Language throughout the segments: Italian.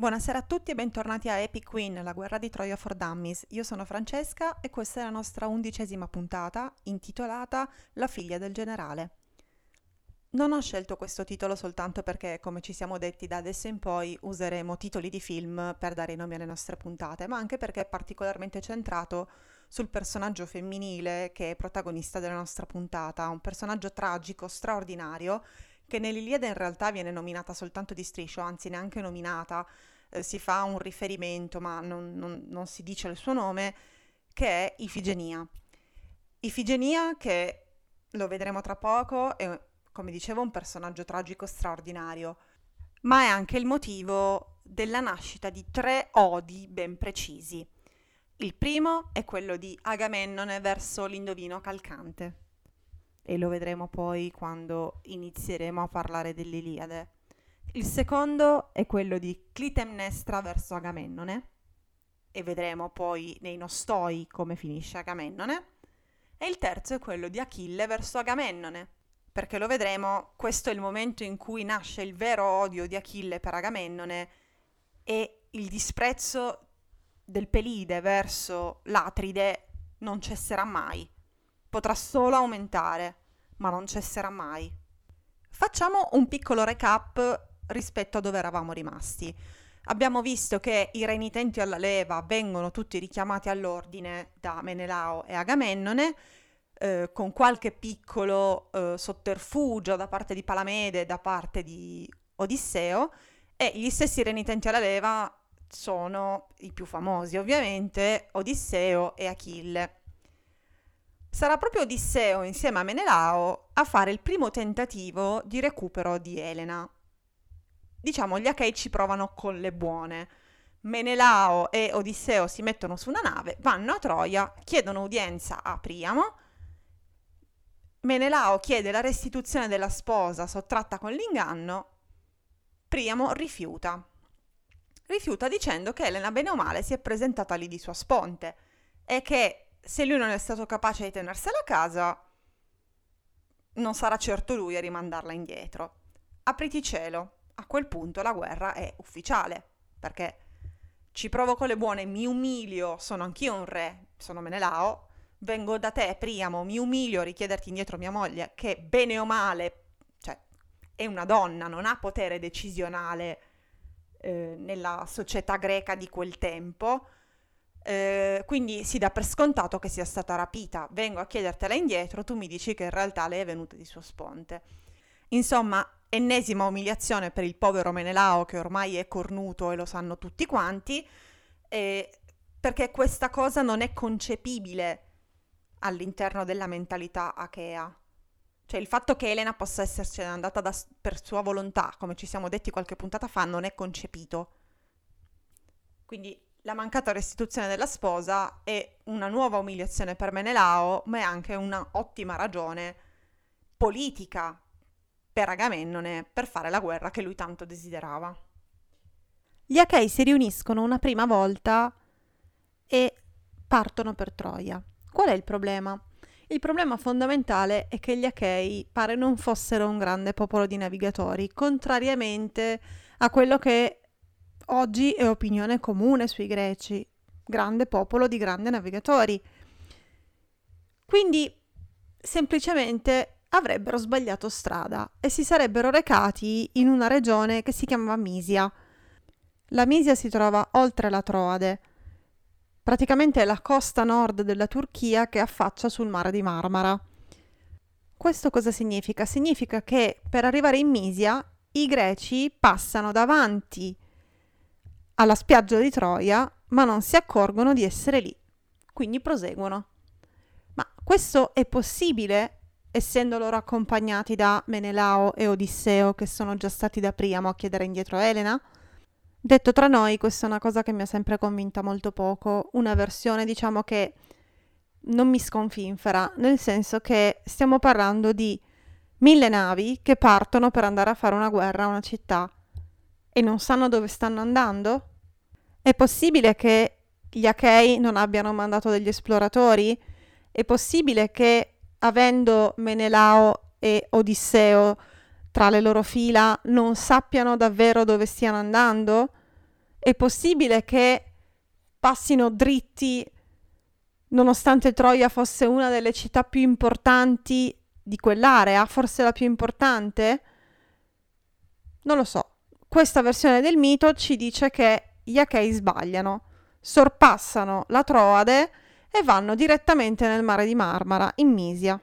Buonasera a tutti e bentornati a Epic Queen, la guerra di Troia for Dummies. Io sono Francesca e questa è la nostra undicesima puntata intitolata La figlia del generale. Non ho scelto questo titolo soltanto perché, come ci siamo detti, da adesso in poi useremo titoli di film per dare i nomi alle nostre puntate, ma anche perché è particolarmente centrato sul personaggio femminile che è protagonista della nostra puntata, un personaggio tragico, straordinario, che nell'Iliade in realtà viene nominata soltanto di striscio, anzi neanche nominata, eh, si fa un riferimento, ma non, non, non si dice il suo nome, che è Ifigenia. Ifigenia, che lo vedremo tra poco, è, come dicevo, un personaggio tragico straordinario, ma è anche il motivo della nascita di tre odi ben precisi. Il primo è quello di Agamennone verso l'indovino calcante, e lo vedremo poi quando inizieremo a parlare dell'Iliade. Il secondo è quello di Clitemnestra verso Agamennone, e vedremo poi nei nostoi come finisce Agamennone. E il terzo è quello di Achille verso Agamennone, perché lo vedremo, questo è il momento in cui nasce il vero odio di Achille per Agamennone e il disprezzo del Pelide verso l'Atride non cesserà mai. Potrà solo aumentare, ma non cesserà mai. Facciamo un piccolo recap rispetto a dove eravamo rimasti. Abbiamo visto che i renitenti alla leva vengono tutti richiamati all'ordine da Menelao e Agamennone, eh, con qualche piccolo eh, sotterfugio da parte di Palamede e da parte di Odisseo, e gli stessi renitenti alla leva sono i più famosi, ovviamente Odisseo e Achille. Sarà proprio Odisseo insieme a Menelao a fare il primo tentativo di recupero di Elena, diciamo, gli Achei ci provano con le buone. Menelao e Odisseo si mettono su una nave, vanno a Troia, chiedono udienza a Priamo. Menelao chiede la restituzione della sposa sottratta con l'inganno. Priamo rifiuta. Rifiuta dicendo che Elena bene o male si è presentata lì di sua sponte e che se lui non è stato capace di tenersela a casa, non sarà certo lui a rimandarla indietro. Apriti cielo, a quel punto la guerra è ufficiale, perché ci provoco le buone, mi umilio, sono anch'io un re, sono Menelao, vengo da te, Priamo, mi umilio a richiederti indietro mia moglie, che bene o male, cioè, è una donna, non ha potere decisionale eh, nella società greca di quel tempo, eh, quindi si dà per scontato che sia stata rapita. Vengo a chiedertela indietro, tu mi dici che in realtà lei è venuta di suo sponte. Insomma, ennesima umiliazione per il povero Menelao che ormai è cornuto e lo sanno tutti quanti, eh, perché questa cosa non è concepibile all'interno della mentalità achea. Cioè il fatto che Elena possa essercene andata da, per sua volontà, come ci siamo detti qualche puntata fa, non è concepito. Quindi la mancata restituzione della sposa è una nuova umiliazione per Menelao, ma è anche un'ottima ragione politica per Agamennone per fare la guerra che lui tanto desiderava. Gli Achei si riuniscono una prima volta e partono per Troia. Qual è il problema? Il problema fondamentale è che gli Achei pare non fossero un grande popolo di navigatori, contrariamente a quello che oggi è opinione comune sui greci, grande popolo di grandi navigatori. Quindi semplicemente avrebbero sbagliato strada e si sarebbero recati in una regione che si chiamava Misia. La Misia si trova oltre la Troade, praticamente la costa nord della Turchia che affaccia sul mare di Marmara. Questo cosa significa? Significa che per arrivare in Misia i greci passano davanti alla spiaggia di Troia, ma non si accorgono di essere lì, quindi proseguono. Ma questo è possibile essendo loro accompagnati da Menelao e Odisseo, che sono già stati da Priamo a chiedere indietro a Elena? Detto tra noi, questa è una cosa che mi ha sempre convinta molto poco, una versione diciamo che non mi sconfinfera, nel senso che stiamo parlando di mille navi che partono per andare a fare una guerra a una città e non sanno dove stanno andando? È possibile che gli Achei non abbiano mandato degli esploratori? È possibile che avendo Menelao e Odisseo tra le loro fila, non sappiano davvero dove stiano andando? È possibile che passino dritti nonostante Troia fosse una delle città più importanti di quell'area, forse la più importante? Non lo so. Questa versione del mito ci dice che gli Achei sbagliano, sorpassano la Troade e vanno direttamente nel mare di Marmara, in Misia.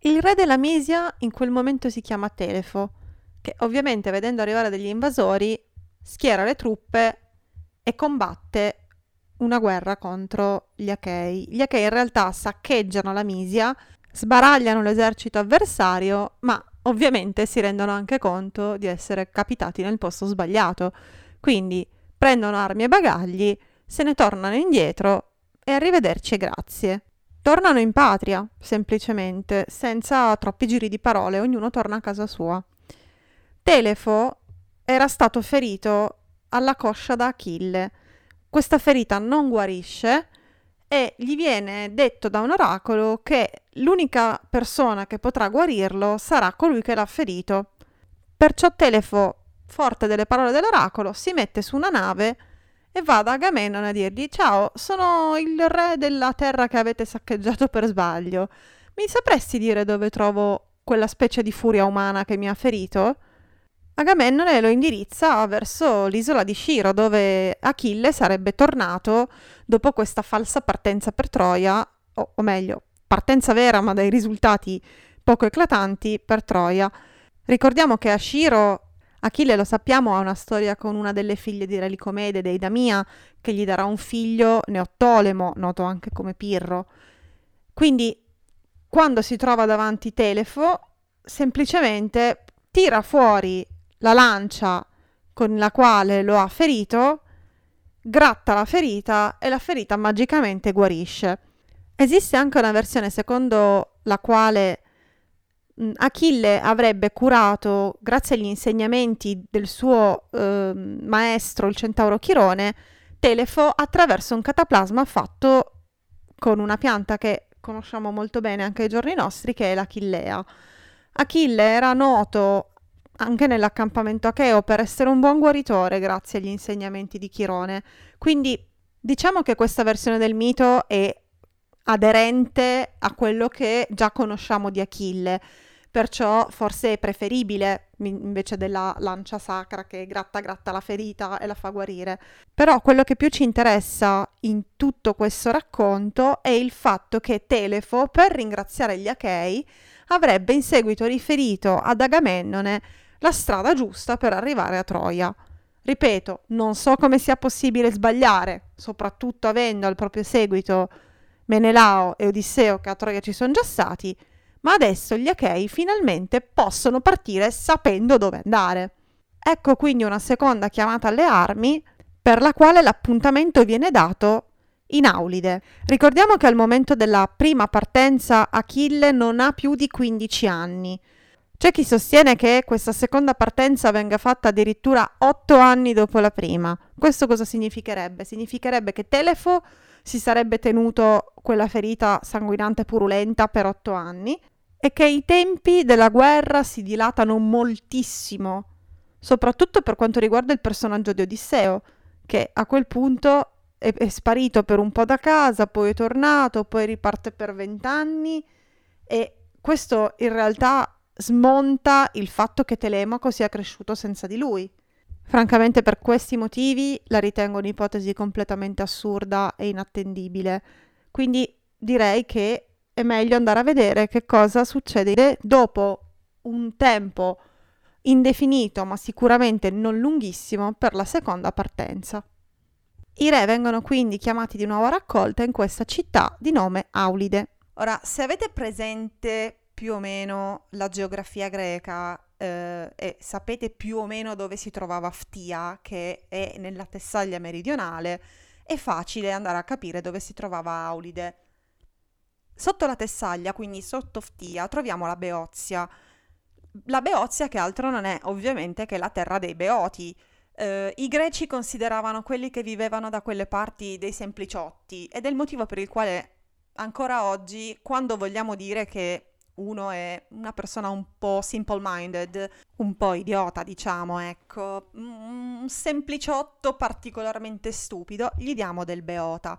Il re della Misia in quel momento si chiama Telefo, che ovviamente vedendo arrivare degli invasori schiera le truppe e combatte una guerra contro gli Achei. Gli Achei in realtà saccheggiano la Misia, sbaragliano l'esercito avversario, ma ovviamente si rendono anche conto di essere capitati nel posto sbagliato. Quindi prendono armi e bagagli, se ne tornano indietro e arrivederci e grazie. Tornano in patria, semplicemente, senza troppi giri di parole, ognuno torna a casa sua. Telefo era stato ferito alla coscia da Achille questa ferita non guarisce e gli viene detto da un oracolo che l'unica persona che potrà guarirlo sarà colui che l'ha ferito. Perciò Telefo, forte delle parole dell'oracolo, si mette su una nave e va da Agamennone a dirgli Ciao, sono il re della terra che avete saccheggiato per sbaglio. Mi sapresti dire dove trovo quella specie di furia umana che mi ha ferito? Agamennone lo indirizza verso l'isola di Sciro, dove Achille sarebbe tornato dopo questa falsa partenza per Troia, o, o meglio, partenza vera ma dai risultati poco eclatanti per Troia. Ricordiamo che a Sciro Achille, lo sappiamo, ha una storia con una delle figlie di Re Licomede, dei Damia, che gli darà un figlio, Neottolemo, noto anche come Pirro. Quindi, quando si trova davanti Telefo, semplicemente tira fuori la lancia con la quale lo ha ferito, gratta la ferita e la ferita magicamente guarisce. Esiste anche una versione secondo la quale Achille avrebbe curato, grazie agli insegnamenti del suo eh, maestro, il centauro Chirone, Telefo attraverso un cataplasma fatto con una pianta che conosciamo molto bene anche ai giorni nostri, che è l'Achillea. Achille era noto anche nell'accampamento acheo per essere un buon guaritore grazie agli insegnamenti di Chirone. Quindi diciamo che questa versione del mito è aderente a quello che già conosciamo di Achille, perciò forse è preferibile invece della lancia sacra che gratta gratta la ferita e la fa guarire. Però quello che più ci interessa in tutto questo racconto è il fatto che Telefo, per ringraziare gli Achei, avrebbe in seguito riferito ad Agamennone la strada giusta per arrivare a Troia. Ripeto, non so come sia possibile sbagliare, soprattutto avendo al proprio seguito Menelao e Odisseo che a Troia ci sono già stati, ma adesso gli Achei finalmente possono partire sapendo dove andare. Ecco quindi una seconda chiamata alle armi per la quale l'appuntamento viene dato in Aulide. Ricordiamo che al momento della prima partenza Achille non ha più di 15 anni, c'è chi sostiene che questa seconda partenza venga fatta addirittura otto anni dopo la prima. Questo cosa significherebbe? Significherebbe che Telefo si sarebbe tenuto quella ferita sanguinante e purulenta per otto anni e che i tempi della guerra si dilatano moltissimo, soprattutto per quanto riguarda il personaggio di Odisseo, che a quel punto è, è sparito per un po' da casa, poi è tornato, poi riparte per vent'anni e questo in realtà smonta il fatto che Telemaco sia cresciuto senza di lui. Francamente per questi motivi la ritengo un'ipotesi completamente assurda e inattendibile. Quindi direi che è meglio andare a vedere che cosa succede dopo un tempo indefinito ma sicuramente non lunghissimo per la seconda partenza. I re vengono quindi chiamati di nuovo a raccolta in questa città di nome Aulide. Ora, se avete presente più o meno la geografia greca eh, e sapete più o meno dove si trova Ftia, che è nella Tessaglia meridionale, è facile andare a capire dove si trovava Aulide. Sotto la Tessaglia, quindi sotto Ftia, troviamo la Beozia. La Beozia che altro non è ovviamente che la terra dei Beoti. Eh, I greci consideravano quelli che vivevano da quelle parti dei sempliciotti ed è il motivo per il quale ancora oggi, quando vogliamo dire che uno è una persona un po' simple-minded, un po' idiota, diciamo, ecco, un sempliciotto particolarmente stupido, gli diamo del Beota.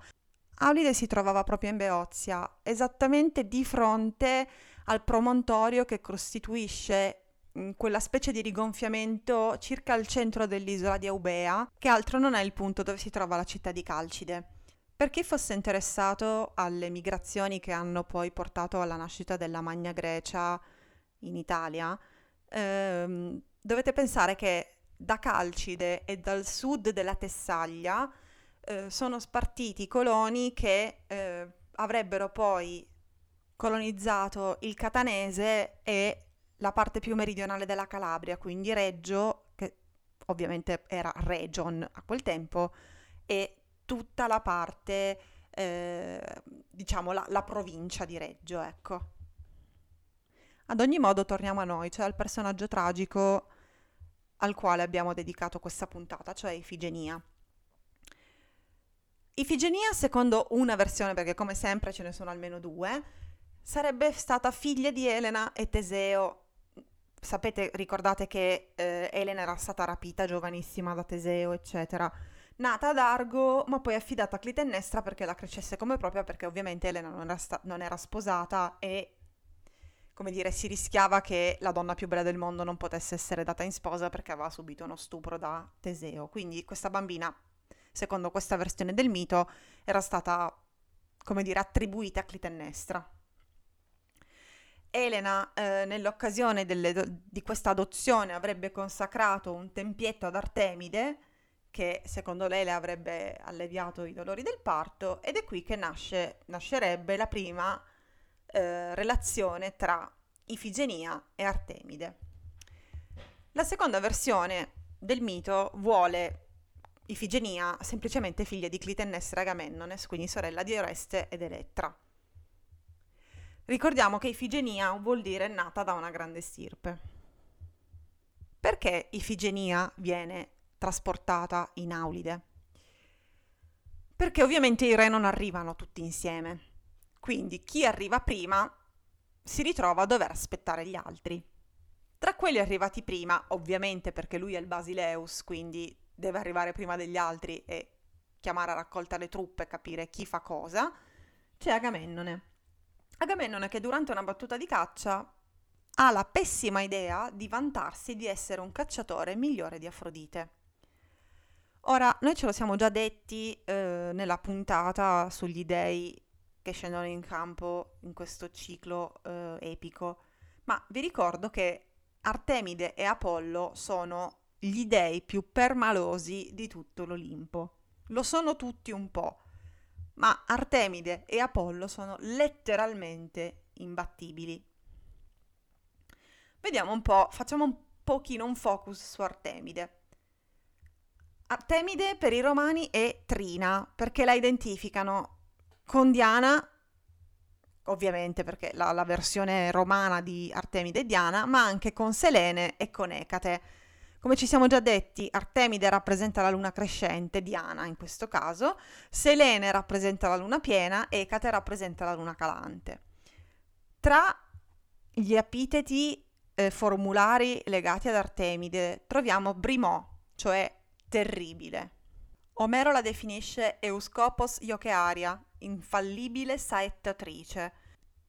Aulide si trovava proprio in Beozia, esattamente di fronte al promontorio che costituisce mm, quella specie di rigonfiamento circa al centro dell'isola di Eubea, che altro non è il punto dove si trova la città di Calcide. Per chi fosse interessato alle migrazioni che hanno poi portato alla nascita della Magna Grecia in Italia, ehm, dovete pensare che da Calcide e dal sud della Tessaglia eh, sono spartiti coloni che eh, avrebbero poi colonizzato il catanese e la parte più meridionale della Calabria, quindi Reggio, che ovviamente era region a quel tempo, e tutta la parte, eh, diciamo, la, la provincia di Reggio, ecco. Ad ogni modo torniamo a noi, cioè al personaggio tragico al quale abbiamo dedicato questa puntata, cioè Ifigenia. Ifigenia, secondo una versione, perché come sempre ce ne sono almeno due, sarebbe stata figlia di Elena e Teseo. Sapete, ricordate che eh, Elena era stata rapita giovanissima da Teseo, eccetera nata ad Argo, ma poi affidata a Clitennestra perché la crescesse come propria, perché ovviamente Elena non era, sta- non era sposata e, come dire, si rischiava che la donna più bella del mondo non potesse essere data in sposa perché aveva subito uno stupro da Teseo. Quindi questa bambina, secondo questa versione del mito, era stata, come dire, attribuita a Clitennestra. Elena, eh, nell'occasione delle, di questa adozione, avrebbe consacrato un tempietto ad Artemide, che secondo lei le avrebbe alleviato i dolori del parto ed è qui che nasce, nascerebbe la prima eh, relazione tra Ifigenia e Artemide. La seconda versione del mito vuole Ifigenia semplicemente figlia di Clitennestra e Agamennone, quindi sorella di Oreste ed Elettra. Ricordiamo che Ifigenia vuol dire nata da una grande stirpe. Perché Ifigenia viene trasportata in Aulide. Perché ovviamente i re non arrivano tutti insieme. Quindi chi arriva prima si ritrova a dover aspettare gli altri. Tra quelli arrivati prima, ovviamente perché lui è il Basileus, quindi deve arrivare prima degli altri e chiamare a raccolta le truppe e capire chi fa cosa, c'è Agamennone. Agamennone che durante una battuta di caccia ha la pessima idea di vantarsi di essere un cacciatore migliore di Afrodite. Ora, noi ce lo siamo già detti eh, nella puntata sugli dei che scendono in campo in questo ciclo eh, epico, ma vi ricordo che Artemide e Apollo sono gli dei più permalosi di tutto l'Olimpo. Lo sono tutti un po', ma Artemide e Apollo sono letteralmente imbattibili. Vediamo un po', facciamo un pochino un focus su Artemide. Artemide per i romani è Trina, perché la identificano con Diana, ovviamente perché la, la versione romana di Artemide è Diana, ma anche con Selene e con Ecate. Come ci siamo già detti, Artemide rappresenta la luna crescente, Diana in questo caso, Selene rappresenta la luna piena, Ecate rappresenta la luna calante. Tra gli epiteti eh, formulari legati ad Artemide troviamo Brimò, cioè terribile. Omero la definisce Euskopos Iochearia, infallibile saettatrice.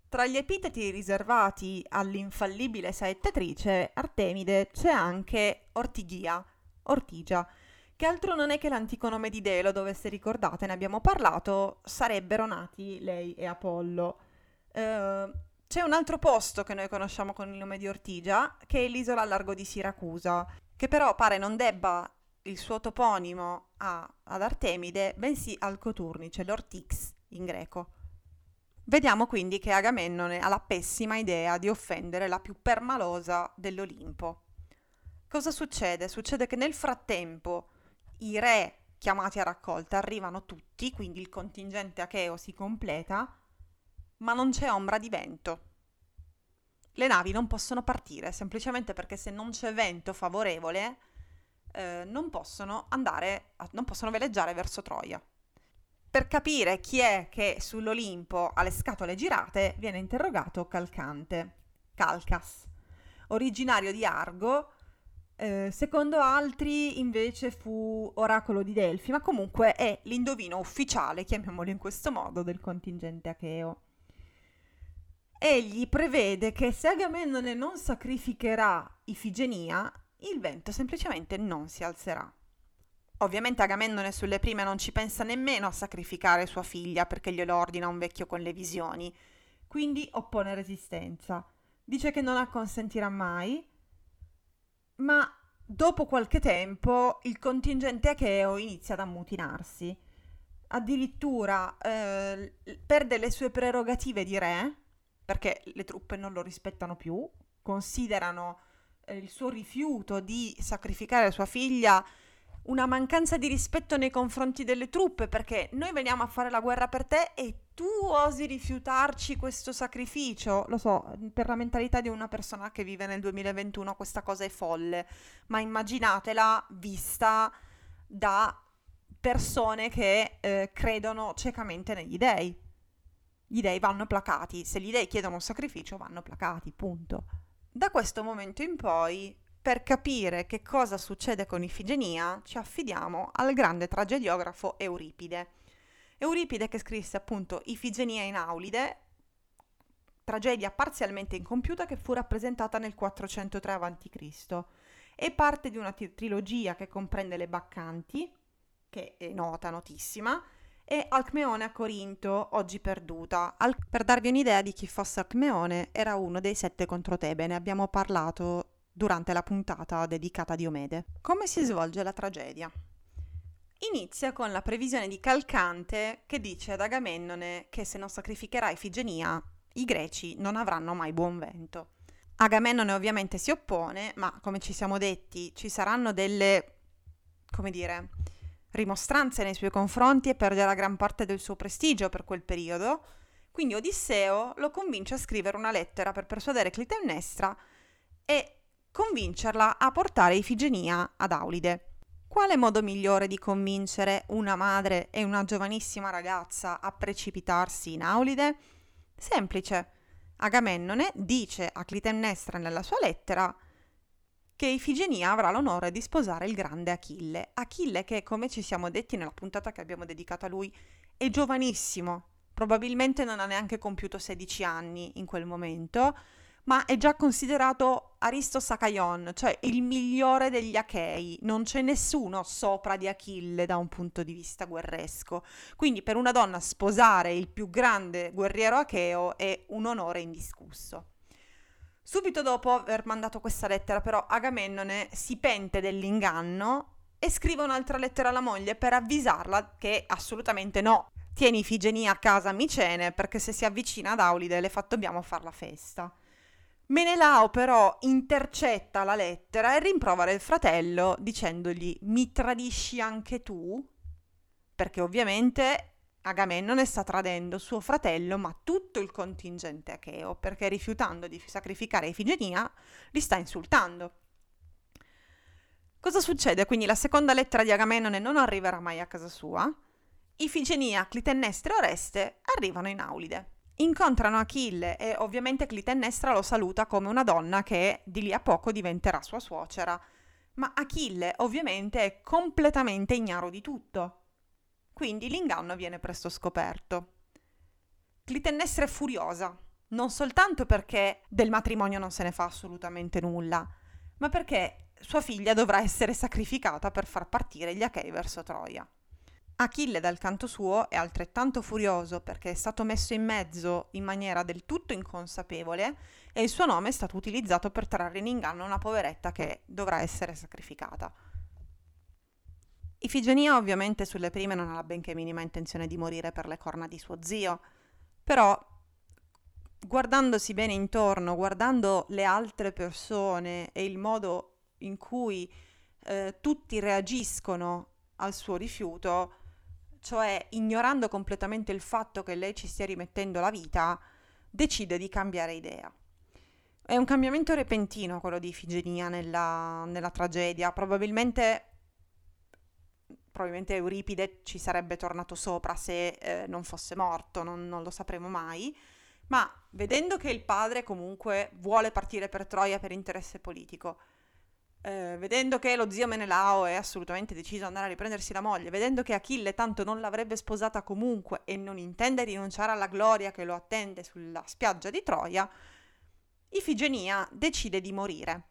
Tra gli epiteti riservati all'infallibile saettatrice Artemide c'è anche Ortigia, Ortigia, che altro non è che l'antico nome di Delo, dove se ricordate ne abbiamo parlato, sarebbero nati lei e Apollo. Uh, c'è un altro posto che noi conosciamo con il nome di Ortigia, che è l'isola al largo di Siracusa, che però pare non debba il suo toponimo a, ad Artemide, bensì al Coturnice, l'Ortix in greco. Vediamo quindi che Agamennone ha la pessima idea di offendere la più permalosa dell'Olimpo. Cosa succede? Succede che nel frattempo i re chiamati a raccolta arrivano tutti, quindi il contingente acheo si completa, ma non c'è ombra di vento. Le navi non possono partire semplicemente perché se non c'è vento favorevole eh, non possono andare, a, non possono veleggiare verso Troia. Per capire chi è che sull'Olimpo ha le scatole girate, viene interrogato Calcante. Calcas, originario di Argo, eh, secondo altri invece fu oracolo di Delfi, ma comunque è l'indovino ufficiale, chiamiamolo in questo modo, del contingente acheo. Egli prevede che se Agamennone non sacrificherà Ifigenia, il vento semplicemente non si alzerà. Ovviamente Agamennone sulle prime non ci pensa nemmeno a sacrificare sua figlia perché glielo ordina un vecchio con le visioni, quindi oppone resistenza. Dice che non acconsentirà mai, ma dopo qualche tempo il contingente acheo inizia ad ammutinarsi. Addirittura eh, perde le sue prerogative di re, perché le truppe non lo rispettano più, considerano il suo rifiuto di sacrificare sua figlia una mancanza di rispetto nei confronti delle truppe, perché noi veniamo a fare la guerra per te e tu osi rifiutarci questo sacrificio. Lo so, per la mentalità di una persona che vive nel 2021 questa cosa è folle, ma immaginatela vista da persone che eh, credono ciecamente negli dei gli dei vanno placati, se gli dei chiedono un sacrificio vanno placati, punto. Da questo momento in poi, per capire che cosa succede con Ifigenia, ci affidiamo al grande tragediografo Euripide. Euripide che scrisse appunto Ifigenia in Aulide, tragedia parzialmente incompiuta che fu rappresentata nel 403 a.C. È parte di una t- trilogia che comprende le Baccanti, che è nota, notissima, e Alcmeone a Corinto, oggi perduta. Al- per darvi un'idea di chi fosse Alcmeone, era uno dei sette contro Tebe, ne abbiamo parlato durante la puntata dedicata a Diomede. Come si svolge la tragedia? Inizia con la previsione di Calcante che dice ad Agamennone che se non sacrificherà Ifigenia, i greci non avranno mai buon vento. Agamennone ovviamente si oppone, ma come ci siamo detti, ci saranno delle, come dire, rimostranze nei suoi confronti e perderà gran parte del suo prestigio per quel periodo. Quindi Odisseo lo convince a scrivere una lettera per persuadere Clitemnestra e convincerla a portare Ifigenia ad Aulide. Quale modo migliore di convincere una madre e una giovanissima ragazza a precipitarsi in Aulide? Semplice. Agamennone dice a Clitemnestra nella sua lettera che Ifigenia avrà l'onore di sposare il grande Achille. Achille che, come ci siamo detti nella puntata che abbiamo dedicato a lui, è giovanissimo, probabilmente non ha neanche compiuto 16 anni in quel momento, ma è già considerato Aristo Sakaion, cioè il migliore degli Achei. Non c'è nessuno sopra di Achille da un punto di vista guerresco. Quindi per una donna sposare il più grande guerriero acheo è un onore indiscusso. Subito dopo aver mandato questa lettera, però, Agamennone si pente dell'inganno e scrive un'altra lettera alla moglie per avvisarla che assolutamente no. Tieni Ifigenia a casa Micene perché se si avvicina ad Aulide le fa, dobbiamo fare la festa. Menelao però intercetta la lettera e rimprovera il fratello dicendogli mi tradisci anche tu? Perché ovviamente Agamennone sta tradendo suo fratello, ma tutto il contingente acheo, perché rifiutando di sacrificare Ifigenia, li sta insultando. Cosa succede? Quindi la seconda lettera di Agamennone non arriverà mai a casa sua. Ifigenia, Clitennestra e Oreste arrivano in Aulide. Incontrano Achille e ovviamente Clitennestra lo saluta come una donna che di lì a poco diventerà sua suocera. Ma Achille ovviamente è completamente ignaro di tutto quindi l'inganno viene presto scoperto. Clitennestra è furiosa, non soltanto perché del matrimonio non se ne fa assolutamente nulla, ma perché sua figlia dovrà essere sacrificata per far partire gli Achei verso Troia. Achille dal canto suo è altrettanto furioso perché è stato messo in mezzo in maniera del tutto inconsapevole e il suo nome è stato utilizzato per trarre in inganno una poveretta che dovrà essere sacrificata. Ifigenia ovviamente sulle prime non ha la benché minima intenzione di morire per le corna di suo zio, però guardandosi bene intorno, guardando le altre persone e il modo in cui eh, tutti reagiscono al suo rifiuto, cioè ignorando completamente il fatto che lei ci stia rimettendo la vita, decide di cambiare idea. È un cambiamento repentino quello di Ifigenia nella, nella tragedia, probabilmente probabilmente Euripide ci sarebbe tornato sopra se eh, non fosse morto, non, non, lo sapremo mai, Ma vedendo che il padre comunque vuole partire per Troia per interesse politico, eh, vedendo che lo zio Menelao è assolutamente deciso ad andare a riprendersi la moglie, vedendo che Achille tanto non l'avrebbe sposata comunque e non intende rinunciare alla gloria che lo attende sulla spiaggia di Troia, Ifigenia decide di morire.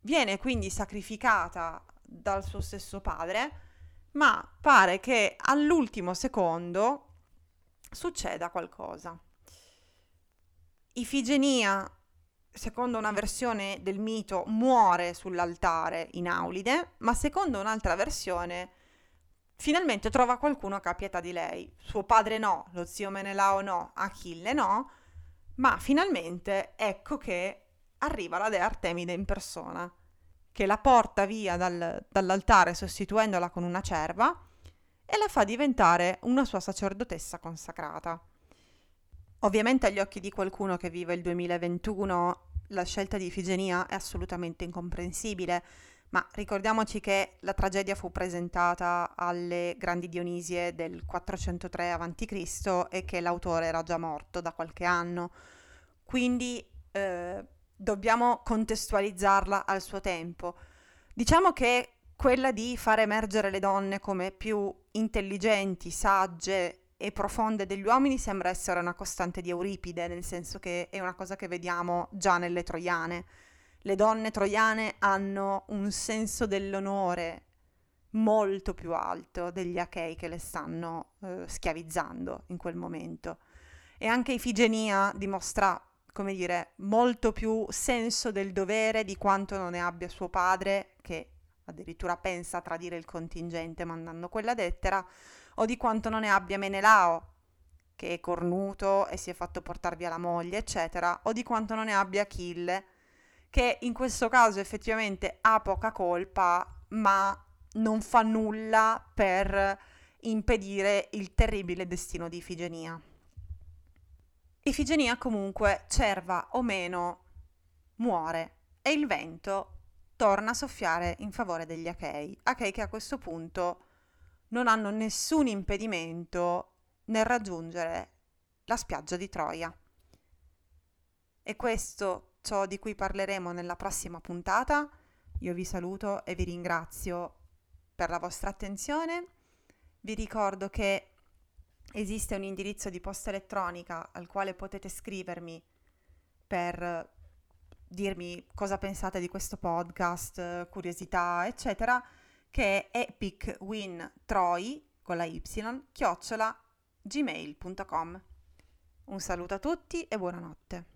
Viene quindi sacrificata dal suo stesso padre, ma pare che all'ultimo secondo succeda qualcosa. Ifigenia, secondo una versione del mito, muore sull'altare in Aulide, ma secondo un'altra versione finalmente trova qualcuno che ha pietà di lei. Suo padre no, lo zio Menelao no, Achille no, ma finalmente ecco che arriva la dea Artemide in persona, che la porta via dal, dall'altare sostituendola con una cerva e la fa diventare una sua sacerdotessa consacrata. Ovviamente agli occhi di qualcuno che vive il 2021 la scelta di Ifigenia è assolutamente incomprensibile, ma ricordiamoci che la tragedia fu presentata alle grandi Dionisie del 403 a.C. e che l'autore era già morto da qualche anno. Quindi eh, dobbiamo contestualizzarla al suo tempo. Diciamo che quella di far emergere le donne come più intelligenti, sagge e profonde degli uomini sembra essere una costante di Euripide, nel senso che è una cosa che vediamo già nelle troiane. Le donne troiane hanno un senso dell'onore molto più alto degli achei che le stanno eh, schiavizzando in quel momento. E anche Ifigenia dimostra, come dire, molto più senso del dovere di quanto non ne abbia suo padre, che addirittura pensa a tradire il contingente mandando quella lettera, o di quanto non ne abbia Menelao, che è cornuto e si è fatto portare via la moglie, eccetera, o di quanto non ne abbia Achille, che in questo caso effettivamente ha poca colpa, ma non fa nulla per impedire il terribile destino di Ifigenia. Ifigenia comunque, cerva o meno, muore e il vento torna a soffiare in favore degli Achei. Achei che a questo punto non hanno nessun impedimento nel raggiungere la spiaggia di Troia. E questo ciò di cui parleremo nella prossima puntata. Io vi saluto e vi ringrazio per la vostra attenzione. Vi ricordo che esiste un indirizzo di posta elettronica al quale potete scrivermi per dirmi cosa pensate di questo podcast, curiosità, eccetera che è epicwintroi con la y chiocciola gmail.com. Un saluto a tutti e buonanotte.